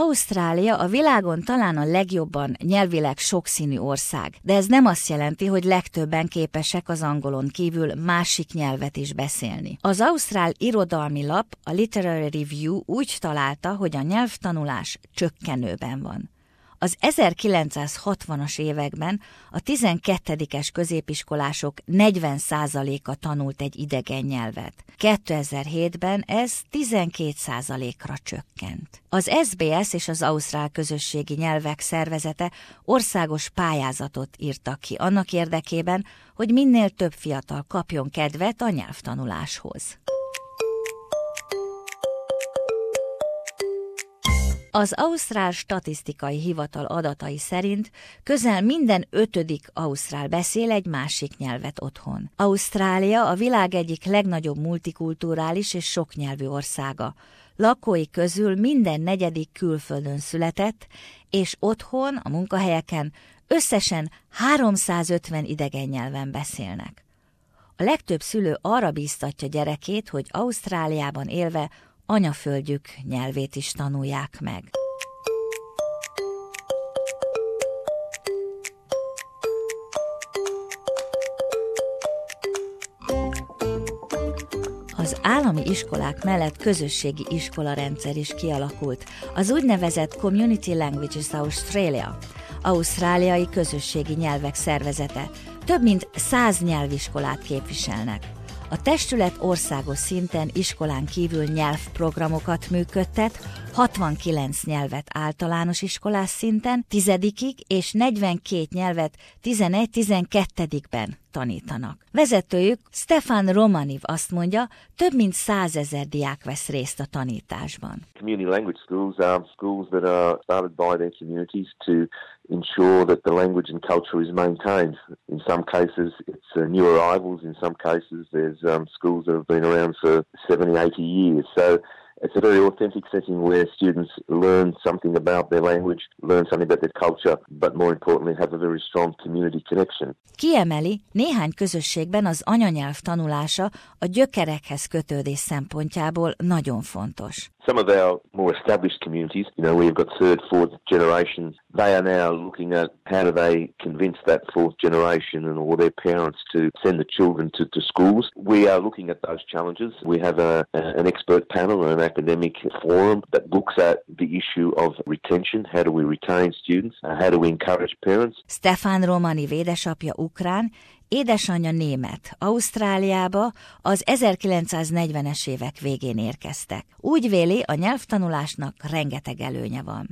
Ausztrália a világon talán a legjobban nyelvileg sokszínű ország, de ez nem azt jelenti, hogy legtöbben képesek az angolon kívül másik nyelvet is beszélni. Az ausztrál irodalmi lap, a Literary Review úgy találta, hogy a nyelvtanulás csökkenőben van. Az 1960-as években a 12-es középiskolások 40%-a tanult egy idegen nyelvet. 2007-ben ez 12%-ra csökkent. Az SBS és az Ausztrál Közösségi Nyelvek Szervezete országos pályázatot írtak ki annak érdekében, hogy minél több fiatal kapjon kedvet a nyelvtanuláshoz. Az Ausztrál Statisztikai Hivatal adatai szerint közel minden ötödik ausztrál beszél egy másik nyelvet otthon. Ausztrália a világ egyik legnagyobb multikulturális és soknyelvű országa. Lakói közül minden negyedik külföldön született, és otthon, a munkahelyeken összesen 350 idegen nyelven beszélnek. A legtöbb szülő arra bíztatja gyerekét, hogy Ausztráliában élve anyaföldjük nyelvét is tanulják meg. Az állami iskolák mellett közösségi iskolarendszer is kialakult, az úgynevezett Community Languages Australia, ausztráliai közösségi nyelvek szervezete. Több mint száz nyelviskolát képviselnek. A testület országos szinten iskolán kívül nyelvprogramokat működtet, 69 nyelvet általános iskolás szinten, tizedikig és 42 nyelvet 11-12-ben tanítanak. Vezetőjük Stefan Romaniv azt mondja, több mint százezer diák vesz részt a tanításban. Community language schools are schools that are started by their communities to ensure that the language and culture is maintained. In some cases, it's uh, new arrivals. In some cases, there's um, schools that have been around for 70, 80 years. So it's a very authentic setting where students learn something about their language, learn something about their culture, but more importantly have a very strong community connection. Kiemeli, néhány közösségben az anyanyelv tanulása a gyökerekhez kötődés szempontjából nagyon fontos. Some of our more established communities, you know, we've got third, fourth generation, they are now looking at how do they convince that fourth generation and all their parents to send the children to, to schools. We are looking at those challenges. We have a, an expert panel and an academic forum that looks at the issue of retention. How do we retain students? Uh, how do we encourage parents? Stefan Romani védesapja ukrán, Édesanyja német, Ausztráliába az 1940-es évek végén érkeztek. Úgy véli, a nyelvtanulásnak rengeteg előnye van.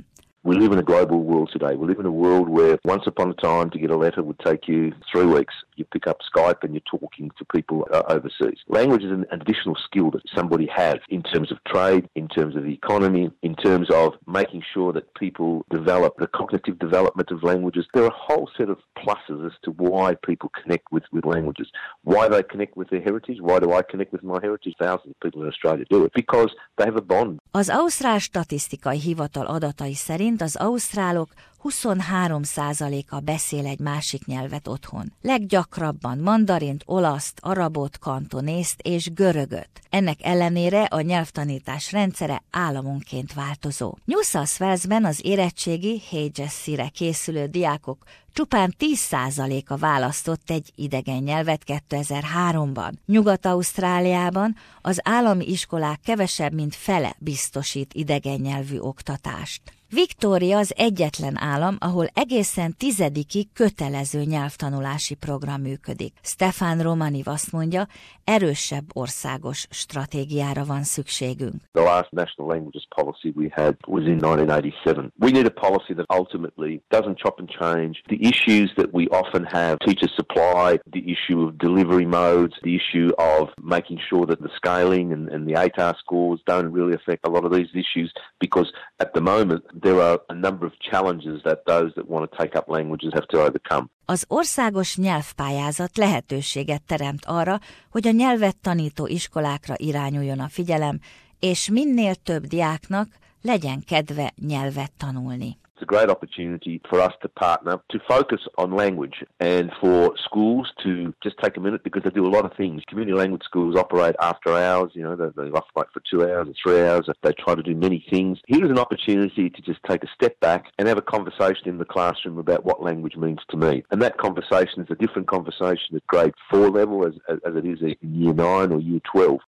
We live in a global world today. We live in a world where once upon a time to get a letter would take you three weeks. You pick up Skype and you're talking to people uh, overseas. Language is an additional skill that somebody has in terms of trade, in terms of the economy, in terms of making sure that people develop the cognitive development of languages. There are a whole set of pluses as to why people connect with, with languages. Why they connect with their heritage. Why do I connect with my heritage? Thousands of people in Australia do it because they have a bond. Az Ausztrál Statisztikai Hivatal adatai szerint szerint az ausztrálok 23%-a beszél egy másik nyelvet otthon. Leggyakrabban mandarint, olaszt, arabot, kantonészt és görögöt. Ennek ellenére a nyelvtanítás rendszere államonként változó. New South Walesben az érettségi HSC-re készülő diákok Csupán 10%-a választott egy idegen nyelvet 2003-ban. Nyugat-Ausztráliában az állami iskolák kevesebb, mint fele biztosít idegen nyelvű oktatást. Viktória az egyetlen állam, ahol egészen tizedikig kötelező nyelvtanulási program működik. Stefan Romaniv azt mondja, erősebb országos stratégiára van szükségünk. The last national languages policy we had was in 1987. We need a policy that ultimately doesn't chop and change the issues that we often have teacher supply, the issue of delivery modes, the issue of making sure that the scaling and, and the ATAR scores don't really affect a lot of these issues because at the moment there are a number of challenges that those that want to take up languages have to overcome. Az országos nyelvpályázat lehetőséget teremt arra, hogy a nyelvet tanító iskolákra irányuljon a figyelem, és minél több diáknak legyen kedve nyelvet tanulni. It's a great opportunity for us to partner to focus on language and for schools to just take a minute because they do a lot of things. Community language schools operate after hours, you know, they, they operate for two hours or three hours. They try to do many things. Here's an opportunity to just take a step back and have a conversation in the classroom about what language means to me. And that conversation is a different conversation at grade four level as, as, as it is in year nine or year 12.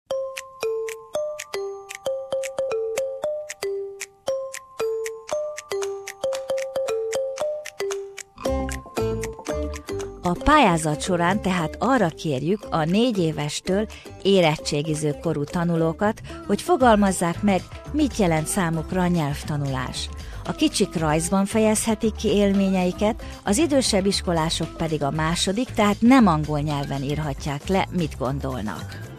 A pályázat során tehát arra kérjük a négy évestől érettségiző korú tanulókat, hogy fogalmazzák meg, mit jelent számukra a nyelvtanulás. A kicsik rajzban fejezhetik ki élményeiket, az idősebb iskolások pedig a második, tehát nem angol nyelven írhatják le, mit gondolnak.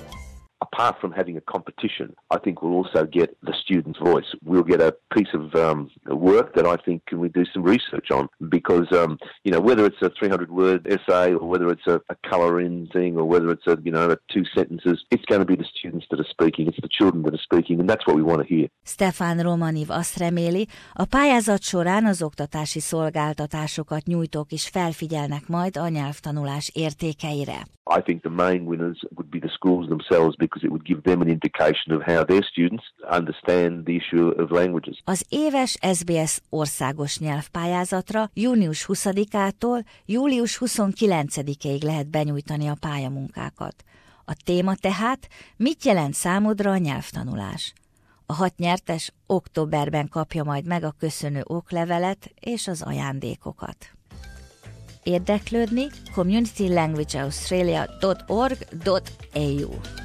Apart from having a competition, I think we'll also get the student's voice. We'll get a piece of um, work that I think can we do some research on because, um, you know, whether it's a 300 word essay or whether it's a, a colour in thing or whether it's a, you know, a two sentences, it's going to be the students that are speaking. It's the children that are speaking and that's what we want to hear. Stefan Romaniv azt reméli, a pályázat során az oktatási szolgáltatásokat nyújtók is felfigyelnek majd a nyelvtanulás értékeire. I think the main winners would be the schools themselves because it would give them an indication of how their students understand the issue of languages. Az éves SBS országos nyelvpályázatra június 20-ától július 29-ig lehet benyújtani a pályamunkákat. A téma tehát, mit jelent számodra a nyelvtanulás? A hat nyertes októberben kapja majd meg a köszönő oklevelet és az ajándékokat. Érdeklődni communitylanguageaustralia.org.au